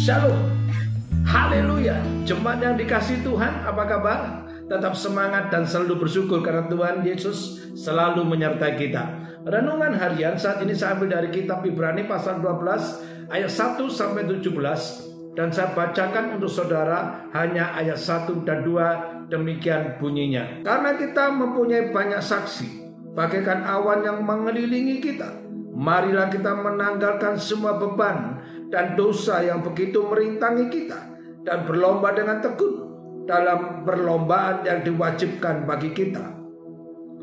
Shalom. Haleluya. Jemaat yang dikasih Tuhan, apa kabar? Tetap semangat dan selalu bersyukur karena Tuhan Yesus selalu menyertai kita. Renungan harian saat ini saya ambil dari kitab Ibrani pasal 12 ayat 1 sampai 17 dan saya bacakan untuk saudara hanya ayat 1 dan 2 demikian bunyinya. Karena kita mempunyai banyak saksi bagaikan awan yang mengelilingi kita Marilah kita menanggalkan semua beban dan dosa yang begitu merintangi kita dan berlomba dengan tekun dalam perlombaan yang diwajibkan bagi kita.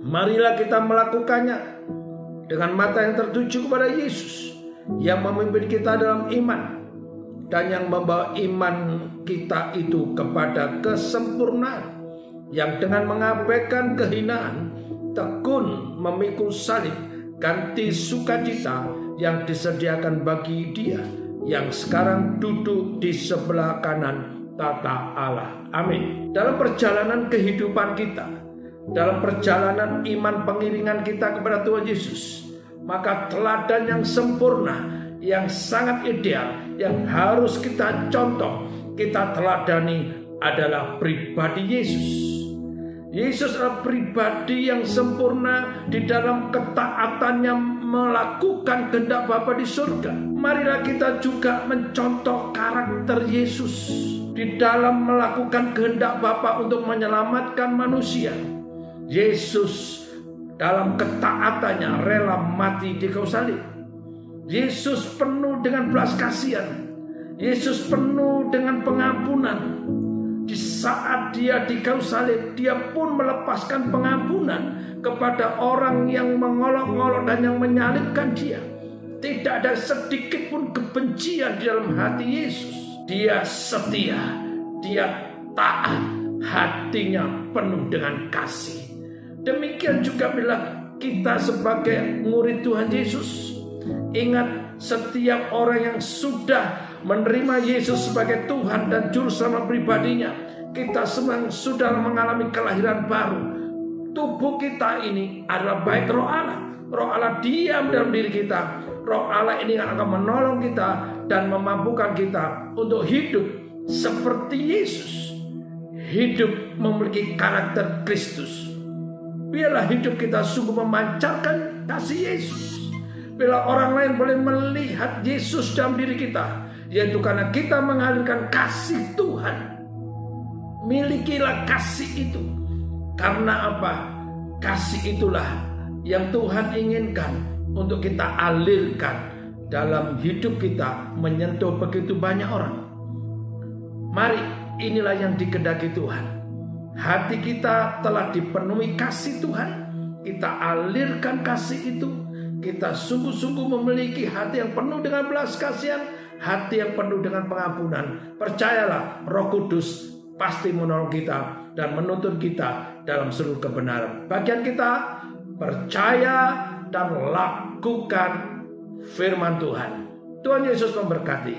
Marilah kita melakukannya dengan mata yang tertuju kepada Yesus yang memimpin kita dalam iman dan yang membawa iman kita itu kepada kesempurnaan yang dengan mengabaikan kehinaan tekun memikul salib ganti sukacita yang disediakan bagi dia yang sekarang duduk di sebelah kanan tata Allah. Amin. Dalam perjalanan kehidupan kita, dalam perjalanan iman pengiringan kita kepada Tuhan Yesus, maka teladan yang sempurna, yang sangat ideal, yang harus kita contoh, kita teladani adalah pribadi Yesus. Yesus adalah pribadi yang sempurna di dalam ketaatannya melakukan kehendak Bapa di surga. Marilah kita juga mencontoh karakter Yesus di dalam melakukan kehendak Bapa untuk menyelamatkan manusia. Yesus dalam ketaatannya rela mati di kayu salib. Yesus penuh dengan belas kasihan. Yesus penuh dengan pengampunan. Saat dia di kayu salib, dia pun melepaskan pengampunan kepada orang yang mengolok-olok dan yang menyalibkan dia. Tidak ada sedikit pun kebencian di dalam hati Yesus. Dia setia, dia taat, hatinya penuh dengan kasih. Demikian juga bila kita sebagai murid Tuhan Yesus. Ingat setiap orang yang sudah menerima Yesus sebagai Tuhan dan Juru Selamat pribadinya, kita semua sudah mengalami kelahiran baru. Tubuh kita ini adalah baik roh Allah. Roh Allah diam dalam diri kita. Roh Allah ini akan menolong kita dan memampukan kita untuk hidup seperti Yesus. Hidup memiliki karakter Kristus. Biarlah hidup kita sungguh memancarkan kasih Yesus. Bila orang lain boleh melihat Yesus dalam diri kita, yaitu karena kita mengalirkan kasih Tuhan. Milikilah kasih itu. Karena apa? Kasih itulah yang Tuhan inginkan untuk kita alirkan dalam hidup kita menyentuh begitu banyak orang. Mari inilah yang dikedaki Tuhan. Hati kita telah dipenuhi kasih Tuhan. Kita alirkan kasih itu. Kita sungguh-sungguh memiliki hati yang penuh dengan belas kasihan hati yang penuh dengan pengampunan. Percayalah, Roh Kudus pasti menolong kita dan menuntun kita dalam seluruh kebenaran. Bagian kita percaya dan lakukan firman Tuhan. Tuhan Yesus memberkati.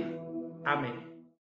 Amin.